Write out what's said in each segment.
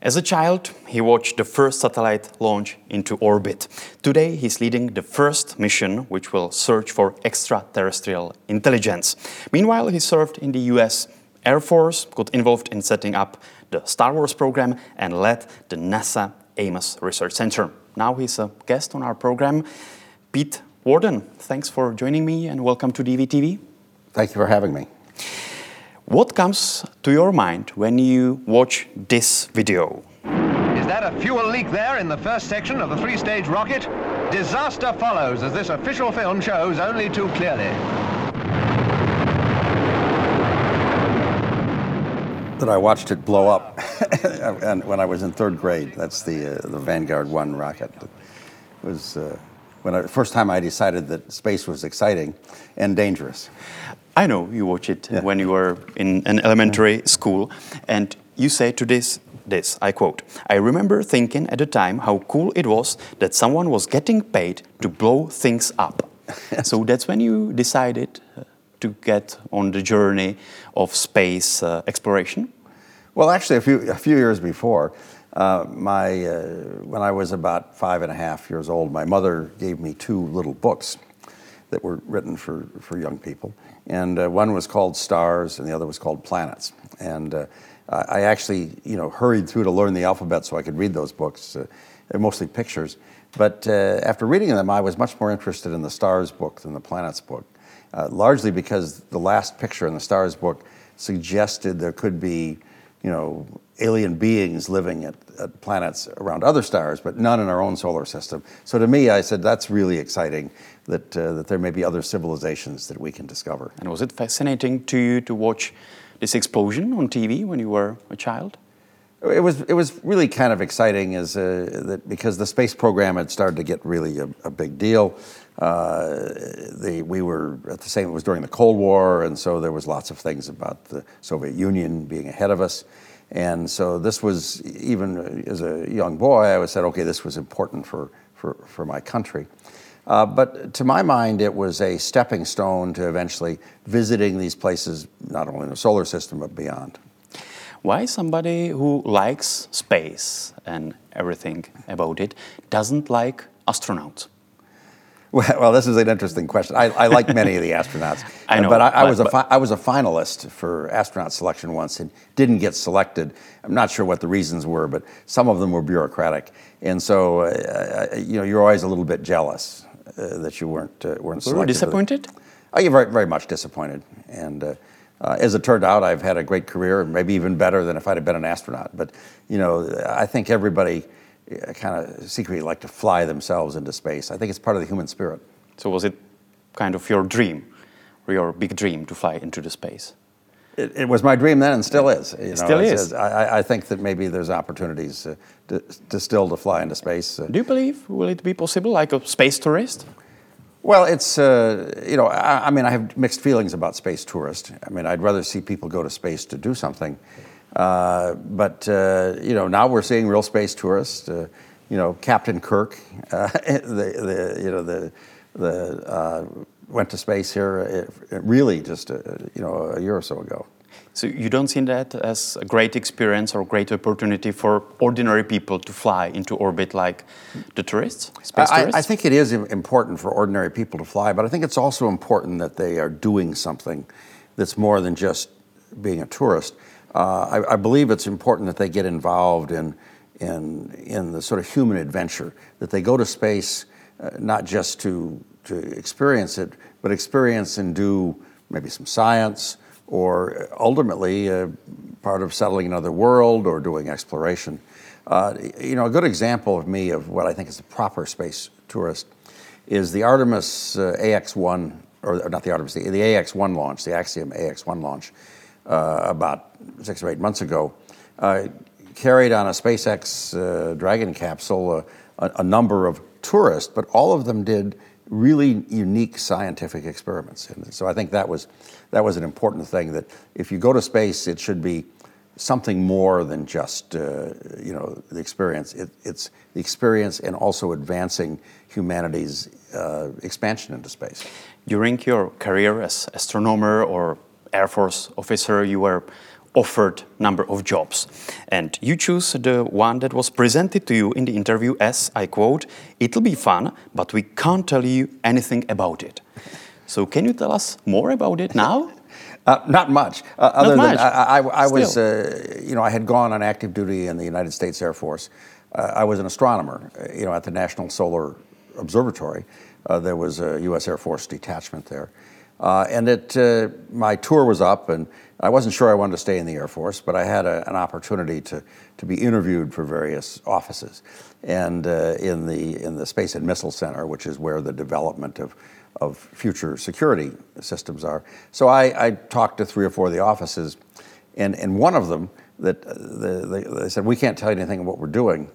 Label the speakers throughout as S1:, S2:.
S1: As a child, he watched the first satellite launch into orbit. Today, he's leading the first mission which will search for extraterrestrial intelligence. Meanwhile, he served in the US Air Force, got involved in setting up the Star Wars program, and led the NASA Ames Research Center. Now he's a guest on our program. Pete Worden, thanks for joining me and welcome to DVTV.
S2: Thank you for having me.
S1: What comes to your mind when you watch this video?
S3: Is that a fuel leak there in the first section of the three-stage rocket? Disaster follows, as this official film shows only too clearly.
S2: That I watched it blow up and when I was in third grade. That's the, uh, the Vanguard 1 rocket. It was uh, when I, the first time I decided that space was exciting and dangerous.
S1: I know you watched it yeah. when you were in an elementary school, and you say to this, this, I quote, I remember thinking at the time how cool it was that someone was getting paid to blow things up. so that's when you decided uh, to get on the journey of space uh, exploration?
S2: Well, actually, a few, a few years before, uh, my, uh, when I was about five and a half years old, my mother gave me two little books that were written for, for young people. And uh, one was called Stars, and the other was called Planets. And uh, I actually, you know, hurried through to learn the alphabet so I could read those books. Uh, they're mostly pictures. But uh, after reading them, I was much more interested in the Stars book than the Planets book, uh, largely because the last picture in the Stars book suggested there could be, you know, alien beings living at, at, planets around other stars, but none in our own solar system. So to me, I said that's really exciting that uh, that there may be other civilizations that we can discover.
S1: And was it fascinating to you to watch this explosion on TV when you were a child?
S2: It was it was really kind of exciting as uh, that because the space program had started to get really a, a big deal. Uh, the, we were at the same it was during the Cold War, and so there was lots of things about the Soviet Union being ahead of us. And so this was, even as a young boy, I said, okay, this was important for, for, for my country. Uh, but to my mind, it was a stepping stone to eventually visiting these places, not only in the solar system, but beyond.
S1: Why somebody who likes space and everything about it doesn't like astronauts?
S2: Well, well, this is an interesting question. I, I like many of the astronauts,
S1: I know,
S2: but I, I was a I was a finalist for astronaut selection once and didn't get selected. I'm not sure what the reasons were, but some of them were bureaucratic, and so uh, you know you're always a little bit jealous uh, that you weren't uh, weren't selected.
S1: Were you disappointed?
S2: Oh, you're very very much disappointed, and. Uh, uh, as it turned out, I've had a great career, maybe even better than if I'd have been an astronaut. But you know, I think everybody kind of secretly like to fly themselves into space. I think it's part of the human spirit.
S1: So was it kind of your dream, or your big dream, to fly into the space?
S2: It, it was my dream then, and still is.
S1: You know, still is.
S2: I, I, think that maybe there's opportunities uh, to, to, still to fly into space. Uh,
S1: Do you believe will it be possible, like a space tourist?
S2: Well, it's uh, you know, I, I, mean, I have mixed feelings about space tourist. I mean, I'd rather see people go to space to do something. Uh, but uh, you know, now we're seeing real space tourists. Uh, you know, Captain Kirk, the, the, you know the the went to space here really just you know a year or so ago.
S1: So you don't see that as a great experience or great opportunity for ordinary people to fly into orbit like the tourists, space
S2: I,
S1: tourists?
S2: I think it is important for ordinary people to fly, but I think it's also important that they are doing something that's more than just being a tourist. Uh, I, I, believe it's important that they get involved in, in, in the sort of human adventure, that they go to space uh, not just to, to experience it, but experience and do maybe some science or ultimately uh, part of settling another world or doing exploration. Uh, you know, a good example of me of what I think is a proper space tourist is the Artemis uh, AX-1, or not the Artemis, the, the AX-1 launch, the Axiom AX-1 launch about six or eight months ago, uh, carried on a SpaceX uh, Dragon capsule a, a, number of tourists, but all of them did really unique scientific experiments. And so I think that was, that was an important thing that if you go to space, it should be something more than just uh, you know the experience. It, it's the experience and also advancing humanity's uh, expansion into space.
S1: During your career as astronomer or Air Force officer, you were offered number of jobs. And you choose the one that was presented to you in the interview as, I quote, it'll be fun, but we can't tell you anything about it. So can you tell us more about it now?
S2: Uh, not much. Uh, other
S1: not
S2: than. I, I, I was, uh, you know, I had gone on active duty in the United States Air Force. Uh, I was an astronomer, uh, you know, at the National Solar Observatory. Uh, there was a U.S. Air Force detachment there, Uh, and it, uh, my tour was up, and I wasn't sure I wanted to stay in the Air Force, but I had a, an opportunity to to be interviewed for various offices, and uh, in the in the Space and Missile Center, which is where the development of of future security systems are. So I, I, talked to three or four of the offices, and, and one of them that uh, the, they said we can't tell you anything about what we're doing,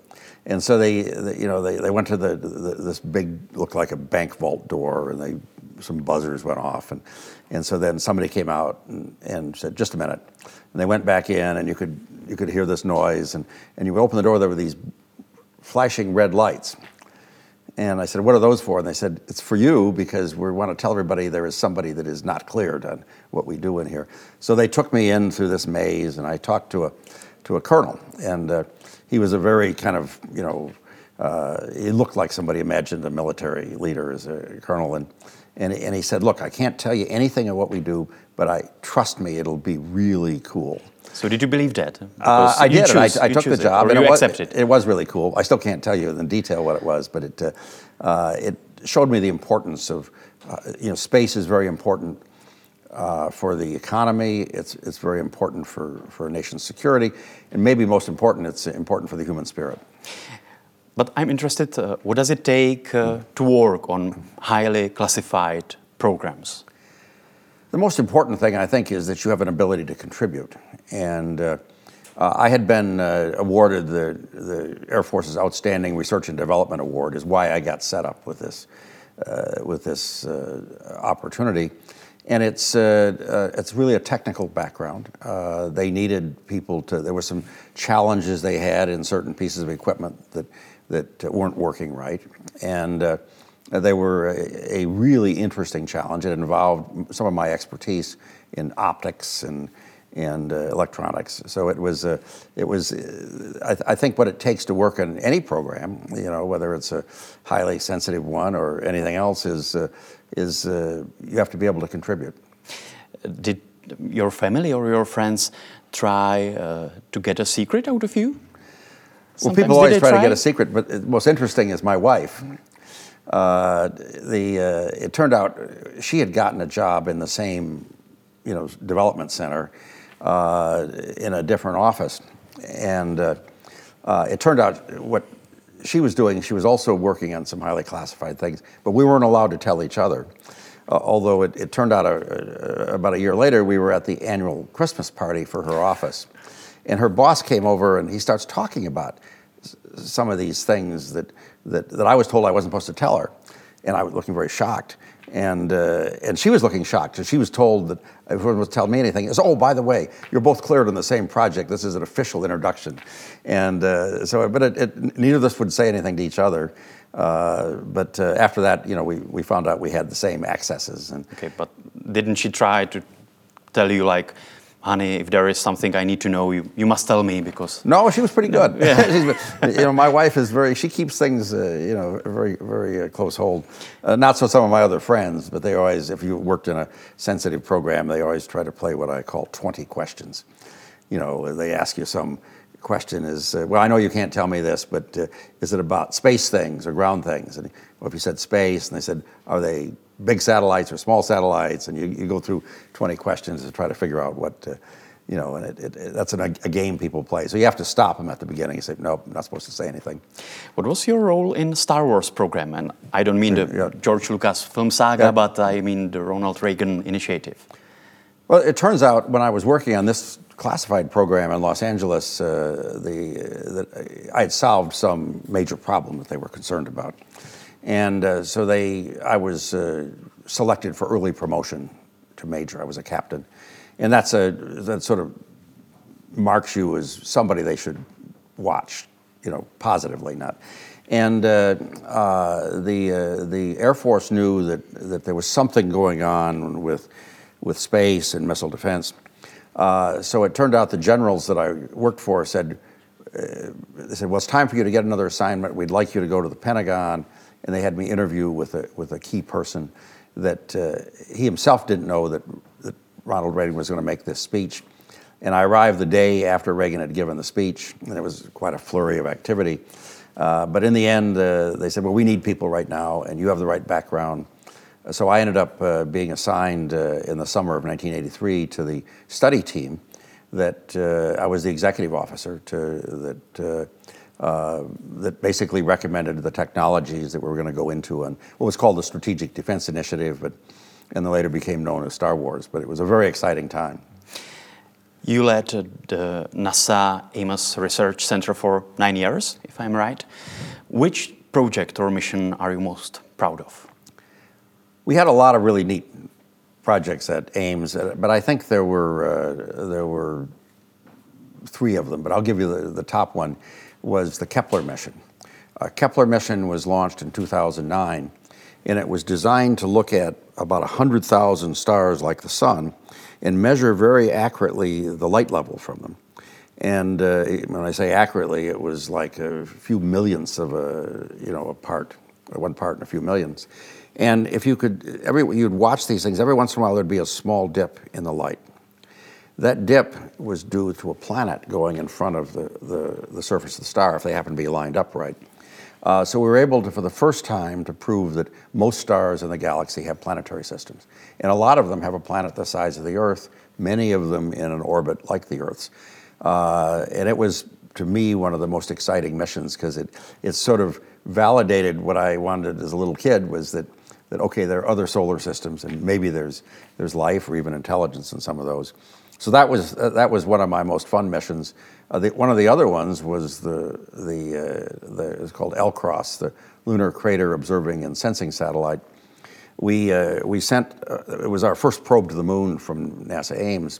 S2: and so they, they you know they, they went to the, the, this big looked like a bank vault door, and they some buzzers went off, and and so then somebody came out and, and said just a minute, and they went back in, and you could you could hear this noise, and and you open the door, there were these flashing red lights and I said, What are those for? And they said, It's for you because we want to tell everybody there is somebody that is not cleared on what we do in here. So they took me in through this maze and I talked to a, to a colonel. And uh, he was a very kind of, you know, uh, he looked like somebody imagined a military leader as a colonel. And, and, and he said, Look, I can't tell you anything of what we do, but I trust me, it'll be really cool.
S1: So did you believe that?
S2: Uh, I did. Choose, I, I took the job,
S1: it,
S2: and
S1: you
S2: it was,
S1: accepted.
S2: it was really cool. I still can't tell you in detail what it was, but it uh, uh, it showed me the importance of uh, you know space is very important uh, for the economy. It's it's very important for for a nation's security, and maybe most important, it's important for the human spirit.
S1: But I'm interested. Uh, what does it take uh, to work on highly classified programs?
S2: The most important thing, I think, is that you have an ability to contribute. And uh, uh, I had been uh, awarded the, the Air Force's Outstanding Research and Development Award, is why I got set up with this, uh, with this opportunity. And it's, it's really a technical background. they needed people to, there were some challenges they had in certain pieces of equipment that, that weren't working right. And uh, they were a, a, really interesting challenge. It involved some of my expertise in optics and and uh, electronics. So it was uh, it was uh, I, th- I, think what it takes to work in any program, you know, whether it's a highly sensitive one or anything else, is uh, is uh, you have to be able to contribute.
S1: Did your family or your friends try to get a secret out of you?
S2: Sometimes well, people always try, try, to get a secret, but the most interesting is my wife. Uh, the, uh, it turned out she had gotten a job in the same you know, development center uh, in a different office. And uh, uh, it turned out what she was doing, she was also working on some highly classified things, but we weren't allowed to tell each other. Uh, although it, it, turned out a, a, about a year later, we were at the annual Christmas party for her office. And her boss came over and he starts talking about some of these things that, that, that I was told I wasn't supposed to tell her. And I was looking very shocked. And, uh, and she was looking shocked. So she was told that everyone was tell me anything. It's, oh, by the way, you're both cleared on the same project. This is an official introduction. And uh, so, but it, it, neither of us would say anything to each other. Uh, but uh, after that, you know, we, we found out we had the same accesses. And
S1: okay, but didn't she try to tell you like, honey, if there is something I need to know, you, you must tell me because.
S2: No, she was pretty good. Yeah. you know, my wife is very, she keeps things, uh, you know, very, very uh, close hold. Uh, not so some of my other friends, but they always, if you worked in a sensitive program, they always try to play what I call 20 questions. You know, they ask you some question is, uh, well, I know you can't tell me this, but uh, is it about space things or ground things? And well, if you said space, and they said, are they big satellites or small satellites, and you, you go through 20 questions to try to figure out what, uh, you know, and it, it, that's an, a game people play. So you have to stop them at the beginning and say, nope, I'm not supposed to say anything.
S1: What was your role in Star Wars program? And I don't mean the yeah. George Lucas film saga, yeah. but I mean the Ronald Reagan initiative.
S2: Well, it turns out when I was working on this classified program in Los Angeles, uh, the, the, I had solved some major problem that they were concerned about. And uh, so they, I was uh, selected for early promotion to major. I was a captain, and that's a that sort of marks you as somebody they should watch, you know, positively, not. And uh, uh the uh, the Air Force knew that that there was something going on with with space and missile defense. Uh, so it turned out the generals that I worked for said, uh, they said, well, it's time for you to get another assignment. We'd like you to go to the Pentagon. And they had me interview with a, with a key person that uh, he himself didn't know that, that Ronald Reagan was going to make this speech. And I arrived the day after Reagan had given the speech, and it was quite a flurry of activity. Uh, but in the end, uh, they said, well, we need people right now, and you have the right background. So I ended up uh, being assigned uh, in the summer of 1983 to the study team that uh, I was the executive officer to, that, uh, that basically recommended the technologies that we were going to go into and what was called the Strategic Defense Initiative, but, and then later became known as Star Wars. But it was a very exciting time.
S1: You led the NASA Ames Research Center for nine years, if I'm right. Which project or mission are you most proud of?
S2: We had a lot of really neat projects at Ames, uh, but I think there were uh, there were three of them. But I'll give you the, the top one was the Kepler mission. Uh, Kepler mission was launched in 2009, and it was designed to look at about 100,000 stars like the sun and measure very accurately the light level from them. And uh, when I say accurately, it was like a few millionths of a, you know, a part, one part in a few millions. And if you could, every, you'd watch these things, every once in a while there'd be a small dip in the light. That dip was due to a planet going in front of the, the, the surface of the star if they happened to be lined up right. Uh, so we were able to, for the first time, to prove that most stars in the galaxy have planetary systems. And a lot of them have a planet the size of the Earth, many of them in an orbit like the Earth's. Uh, and it was, to me, one of the most exciting missions because it, it sort of validated what I wanted as a little kid was that, that okay, there are other solar systems and maybe there's, there's life or even intelligence in some of those. So that was, uh, that was one of my most fun missions. Uh, the, one of the other ones was the, the, uh, the it's called LCROSS, the Lunar Crater Observing and Sensing Satellite. We, uh, we sent, uh, it was our first probe to the moon from NASA Ames,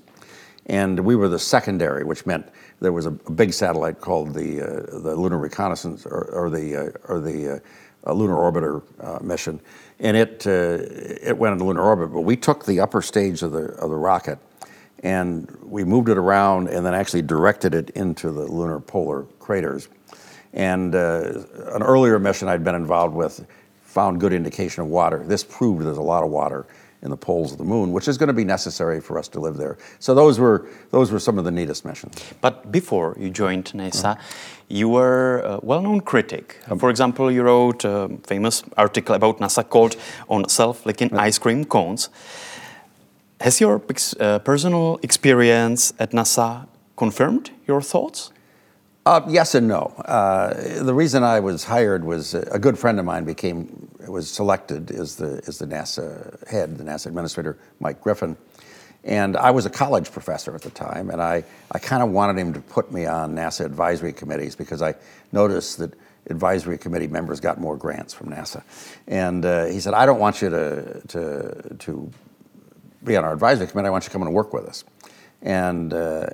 S2: and we were the secondary, which meant there was a, a big satellite called the, uh, the Lunar Reconnaissance or, or the, or the Lunar Orbiter mission, and it, it went into lunar orbit, but we took the upper stage of the, of the rocket and we moved it around and then actually directed it into the lunar polar craters. And uh, an earlier mission I'd been involved with found good indication of water. This proved there's a lot of water in the poles of the moon, which is going to be necessary for us to live there. So those were those were some of the neatest missions.
S1: But before you joined NASA, you were a well-known critic. Um, for example, you wrote a famous article about NASA called "On Self-Licking Ice Cream Cones." Has your uh, personal experience at NASA confirmed your thoughts?
S2: Uh, yes and no. Uh, the reason I was hired was a good friend of mine became was selected as the as the NASA head, the NASA administrator, Mike Griffin, and I was a college professor at the time, and I I kind of wanted him to put me on NASA advisory committees because I noticed that advisory committee members got more grants from NASA, and uh, he said I don't want you to to to be on our advisory committee. I want you to come and work with us. And uh,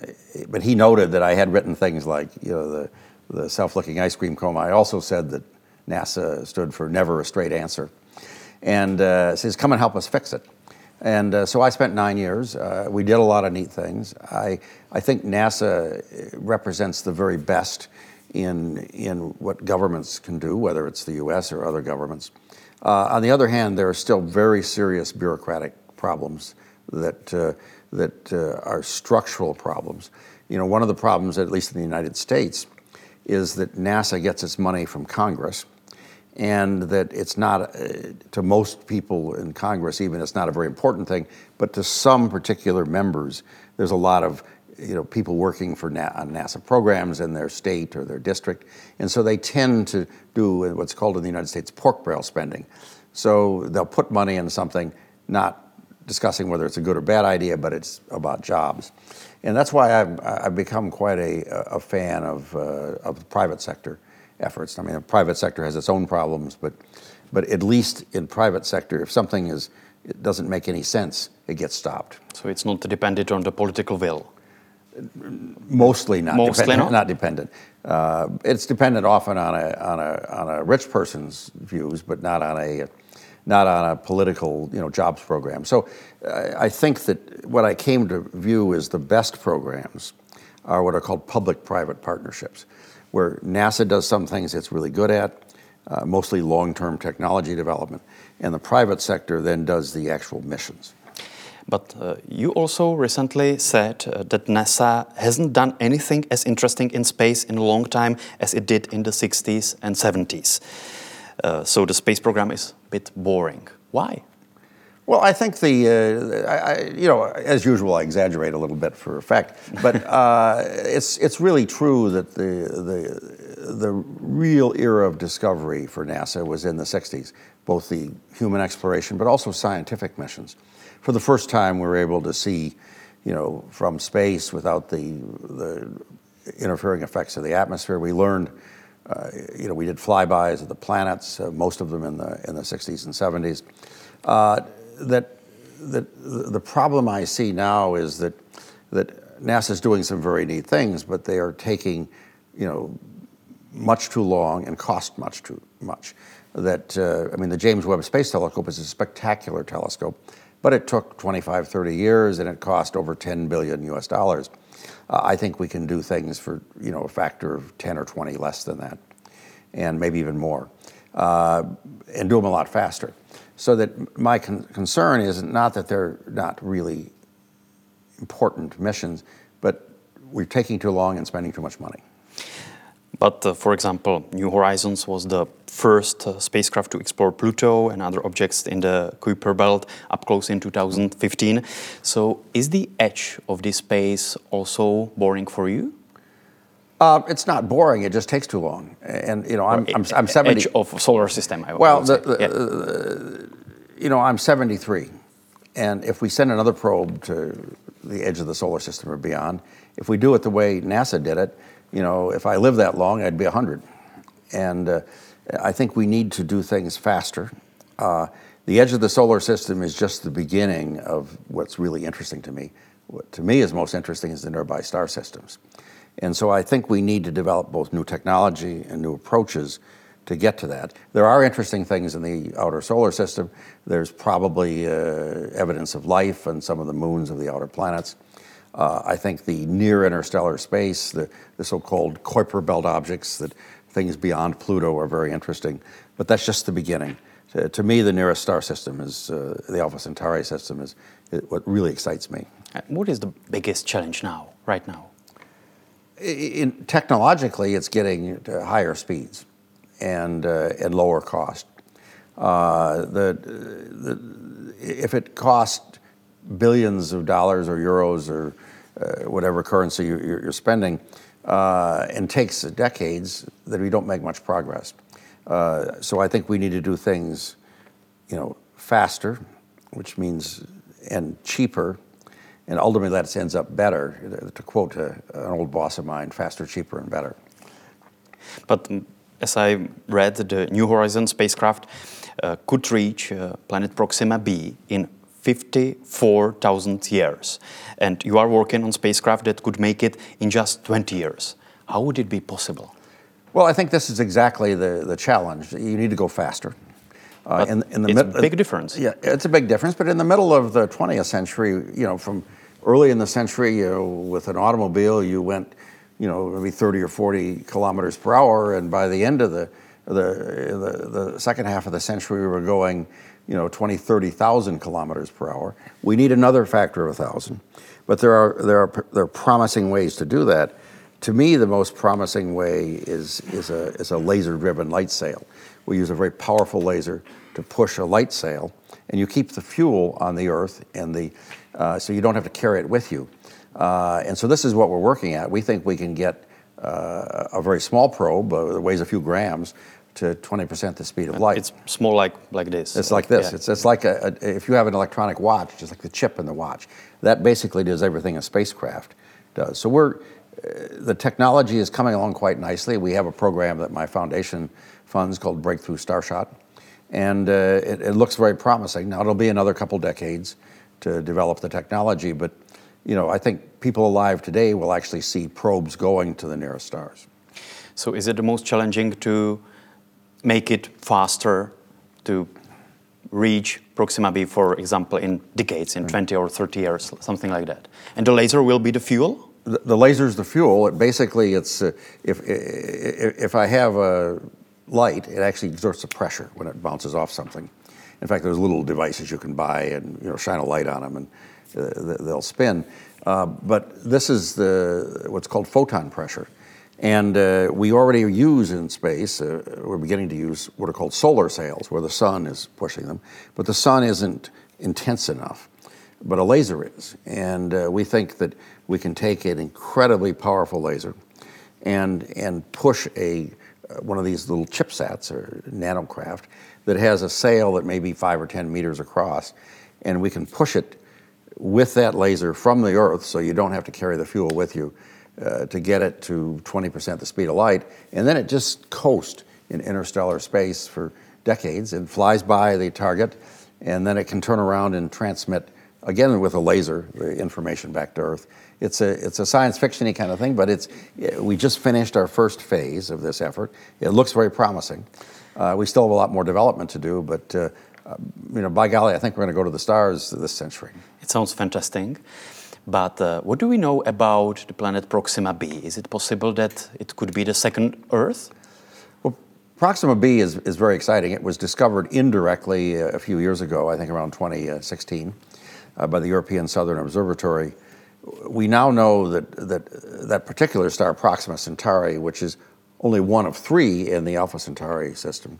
S2: but he noted that I had written things like you know the the self-licking ice cream cone. I also said that NASA stood for never a straight answer, and uh, says come and help us fix it. And uh, so I spent nine years. Uh, we did a lot of neat things. I I think NASA represents the very best in in what governments can do, whether it's the U.S. or other governments. Uh, on the other hand, there are still very serious bureaucratic problems that, uh, that uh, are structural problems. You know, one of the problems, at least in the United States, is that NASA gets its money from Congress, and that it's not, uh, to most people in Congress, even it's not a very important thing, but to some particular members, there's a lot of you know, people working for Na- NASA programs in their state or their district, and so they tend to do what's called in the United States pork barrel spending. So they'll put money in something, not discussing whether it's a good or bad idea, but it's about jobs. And that's why I've, I've become quite a, a fan of, uh, of the private sector efforts. I mean, the private sector has its own problems, but, but at least in private sector, if something is, it doesn't make any sense, it gets stopped.
S1: So it's not dependent on the political will?
S2: Mostly not.
S1: Mostly
S2: dependent,
S1: not?
S2: not dependent. Uh, it's dependent often on a, on, a, on a rich person's views, but not on a not on a political you know, jobs program. So I think that what I came to view as the best programs are what are called public private partnerships, where NASA does some things it's really good at, uh, mostly long term technology development, and the private sector then does the actual missions.
S1: But uh, you also recently said uh, that NASA hasn't done anything as interesting in space in a long time as it did in the 60s and 70s. Uh, so the space program is bit boring. Why?
S2: Well, I think the, uh, I, I, you know, as usual, I exaggerate a little bit for effect, but uh, it's, it's really true that the, the, the real era of discovery for NASA was in the 60s, both the human exploration, but also scientific missions. For the first time, we were able to see, you know, from space without the, the interfering effects of the atmosphere. We learned you know, we did flybys of the planets, uh, most of them in the in the 60s and 70s. Uh, that that the problem I see now is that that NASA is doing some very neat things, but they are taking, you know, much too long and cost much too much. That uh, I mean, the James Webb Space Telescope is a spectacular telescope, but it took 25, 30 years, and it cost over 10 billion U.S. dollars. I think we can do things for you know a factor of 10 or 20 less than that, and maybe even more, uh, and do them a lot faster. So that my con- concern is not that they're not really important missions, but we're taking too long and spending too much money.
S1: But uh, for example, New Horizons was the first uh, spacecraft to explore Pluto and other objects in the Kuiper Belt up close in 2015. So, is the edge of this space also boring for you?
S2: Uh, it's not boring. It just takes too long. And you know, I'm I'm, I'm 70.
S1: Edge of solar system. I
S2: well, the, the, yeah. uh, you know, I'm 73, and if we send another probe to the edge of the solar system or beyond, if we do it the way NASA did it you know, if I lived that long, I'd be 100. And uh, I think we need to do things faster. Uh, the edge of the solar system is just the beginning of what's really interesting to me. What to me is most interesting is the nearby star systems. And so I think we need to develop both new technology and new approaches to get to that. There are interesting things in the outer solar system. There's probably uh, evidence of life on some of the moons of the outer planets. Uh, I think the near interstellar space, the, the so-called Kuiper belt objects, that things beyond Pluto are very interesting. But that's just the beginning. To, to me, the nearest star system is uh, the Alpha Centauri system is, is what really excites me.
S1: What is the biggest challenge now, right now?
S2: In, technologically, it's getting to higher speeds and, uh, and lower cost. Uh, the, the, if it costs billions of dollars or euros or uh, whatever currency you're, you're spending, uh, and takes decades, that we don't make much progress. Uh, so I think we need to do things, you know, faster, which means and cheaper, and ultimately that ends up better. To quote a, an old boss of mine, faster, cheaper, and better.
S1: But as I read, the New Horizons spacecraft uh, could reach uh, planet Proxima b in 54,000 years. And you are working on spacecraft that could make it in just 20 years. How would it be possible?
S2: Well, I think this is exactly the, the challenge. You need to go faster.
S1: Uh, in, in the it's a big difference.
S2: Yeah, it's a big difference. But in the middle of the 20th century, you know, from early in the century, you know, with an automobile, you went, you know, maybe 30 or 40 kilometers per hour, and by the end of the the, the, the second half of the century, we were going you know, 20, 30,000 kilometers per hour. We need another factor of 1,000. But there are, there, are, there are promising ways to do that. To me, the most promising way is, is a, is a laser driven light sail. We use a very powerful laser to push a light sail, and you keep the fuel on the Earth, and the, uh, so you don't have to carry it with you. Uh, and so this is what we're working at. We think we can get uh, a very small probe uh, that weighs a few grams to 20% the speed of light.
S1: It's small like, like this.
S2: It's like this. Yeah. It's, it's like a, a, if you have an electronic watch, just like the chip in the watch. That basically does everything a spacecraft does. So we're, uh, the technology is coming along quite nicely. We have a program that my foundation funds called Breakthrough Starshot. And uh, it, it, looks very promising. Now it'll be another couple decades to develop the technology, but you know, I think people alive today will actually see probes going to the nearest stars.
S1: So is it the most challenging to make it faster to reach Proxima B, for example, in decades, in 20 or 30 years, something like that. And the laser will be the fuel?
S2: The, the laser is the fuel. It basically, it's uh, if, if I have a light, it actually exerts a pressure when it bounces off something. In fact, there's little devices you can buy and you know shine a light on them and uh, they'll spin. Uh, but this is the what's called photon pressure. And uh, we already use in space, uh, we're beginning to use what are called solar sails, where the sun is pushing them. But the sun isn't intense enough, but a laser is. And uh, we think that we can take an incredibly powerful laser and, and push a, uh, one of these little chipsats or nanocraft that has a sail that may be five or 10 meters across. And we can push it with that laser from the Earth so you don't have to carry the fuel with you uh, to get it to 20% the speed of light, and then it just coasts in interstellar space for decades. and flies by the target, and then it can turn around and transmit again with a laser the information back to Earth. It's a it's a science fictiony kind of thing, but it's we just finished our first phase of this effort. It looks very promising. Uh, we still have a lot more development to do, but uh, uh you know, by golly, I think we're going to go to the stars this century.
S1: It sounds fantastic. But uh, what do we know about the planet Proxima b? Is it possible that it could be the second Earth?
S2: Well, Proxima b is, is very exciting. It was discovered indirectly uh, a few years ago, I think around 2016, uh, by the European Southern Observatory. We now know that, that that particular star, Proxima Centauri, which is only one of three in the Alpha Centauri system,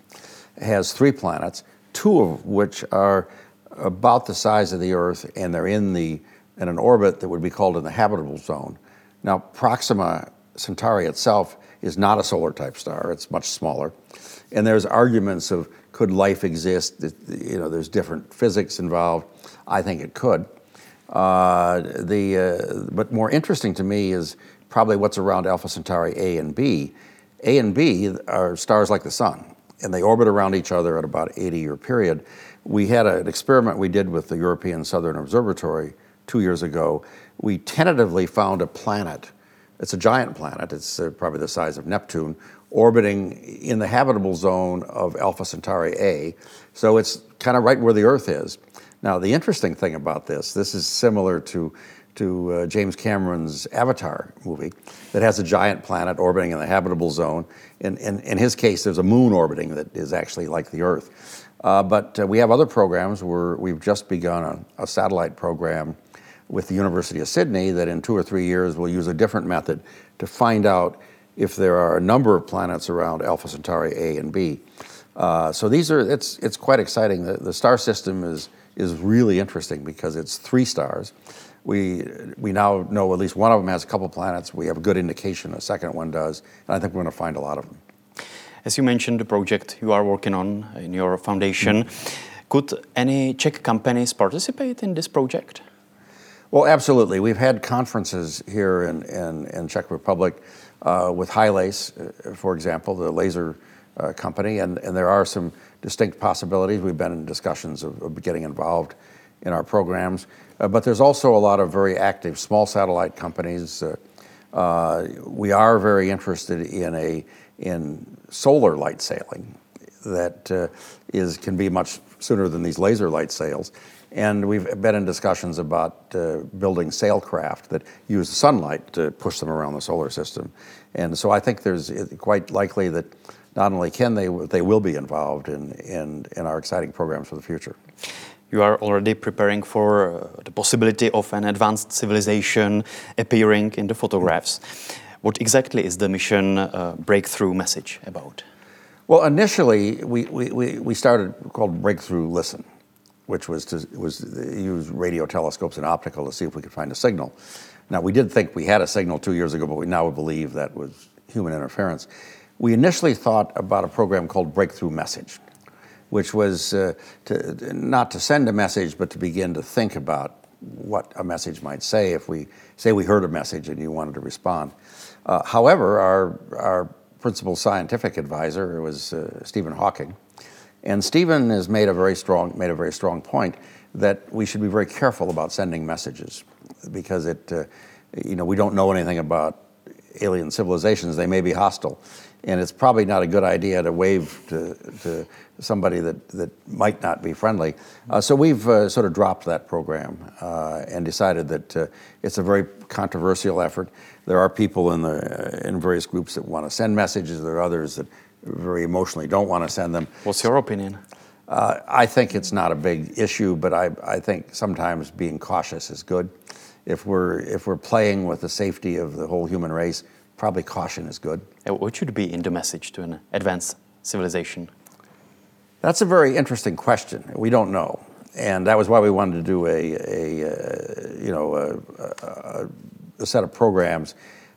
S2: has three planets, two of which are about the size of the Earth, and they're in the in an orbit that would be called in the habitable zone. Now, Proxima Centauri itself is not a solar type star, it's much smaller. And there's arguments of could life exist? You know, there's different physics involved. I think it could. Uh, the, uh, but more interesting to me is probably what's around Alpha Centauri A and B. A and B are stars like the sun, and they orbit around each other at about 80 year period. We had an experiment we did with the European Southern Observatory two years ago, we tentatively found a planet. It's a giant planet, it's uh, probably the size of Neptune, orbiting in the habitable zone of Alpha Centauri A. So it's kind of right where the Earth is. Now, the interesting thing about this, this is similar to, to uh, James Cameron's Avatar movie that has a giant planet orbiting in the habitable zone. In, in, in his case, there's a moon orbiting that is actually like the Earth. Uh, but uh, we have other programs where we've just begun a, a satellite program with the University of Sydney that in two or three years we'll use a different method to find out if there are a number of planets around Alpha Centauri A and B. Uh, so these are it's it's quite exciting. The, the star system is is really interesting because it's three stars. We we now know at least one of them has a couple planets. We have a good indication a second one does, and I think we're going to find a lot of them.
S1: As you mentioned, the project you are working on in your foundation, could any Czech companies participate in this project?
S2: Well, absolutely. We've had conferences here in, in, in Czech Republic uh, with HiLASE, uh, for example, the laser uh, company, and, and there are some distinct possibilities. We've been in discussions of, of getting involved in our programs. Uh, but there's also a lot of very active small satellite companies. Uh, uh, we are very interested in a in solar light sailing that is can be much sooner than these laser light sails. And we've been in discussions about uh, building sailcraft that use sunlight to push them around the solar system. And so I think there's quite likely that not only can they, they will be involved in, in, in our exciting programs for the future.
S1: You are already preparing for uh, the possibility of an advanced civilization appearing in the photographs. What exactly is the mission uh, breakthrough message about?
S2: Well, initially, we, we, we started called Breakthrough Listen which was to was use radio telescopes and optical to see if we could find a signal. Now we did think we had a signal two years ago, but we now believe that was human interference. We initially thought about a program called Breakthrough Message, which was uh, to, not to send a message, but to begin to think about what a message might say if we say we heard a message and you wanted to respond. Uh, however, our our principal scientific advisor was uh, Stephen Hawking and Stephen has made a very strong made a very strong point that we should be very careful about sending messages because it, uh, you know, we don't know anything about alien civilizations, they may be hostile. And it's probably not a good idea to wave to, to somebody that, that might not be friendly. Uh, so we've uh, sort of dropped that program uh, and decided that uh, it's a very controversial effort. There are people in, the, in various groups that want to send messages, there are others that very emotionally don't want to send them.
S1: What's your opinion?
S2: Uh, I think it's not a big issue, but I, I think sometimes being cautious is good. If we're, if we're playing with the safety of the whole human race, probably caution is good.
S1: What should be in the message to an advanced civilization?
S2: That's a very interesting question. We don't know. And that was why we wanted to do a, a, uh, you know, a, a, a, set of programs.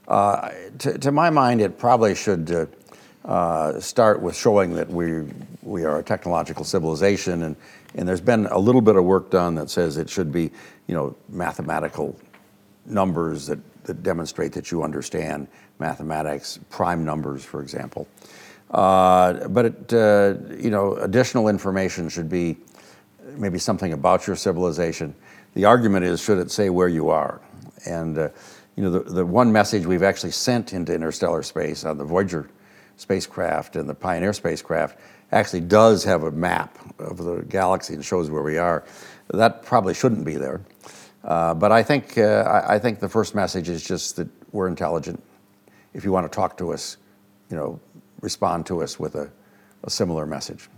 S2: Uh, to, to, my mind, it probably should uh, uh, start with showing that we, we are a technological civilization, and, and there's been a little bit of work done that says it should be, you know, mathematical numbers that, that demonstrate that you understand mathematics, prime numbers, for example. Uh, but it, uh, you know, additional information should be maybe something about your civilization. The argument is, should it say where you are? And uh, you know, the, the one message we've actually sent into interstellar space on the Voyager spacecraft and the Pioneer spacecraft actually does have a map of the galaxy and shows where we are. That probably shouldn't be there. Uh, but I think, uh, I, I, think the first message is just that we're intelligent. If you want to talk to us, you know, respond to us with a, a similar message.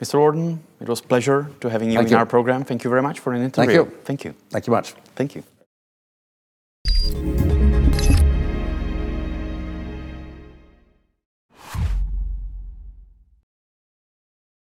S1: Mr. Worden, it was a pleasure to having you
S2: Thank
S1: in
S2: you.
S1: our program. Thank you very much for an interview.
S2: Thank you.
S1: Thank you.
S2: Thank you much.
S1: Thank you.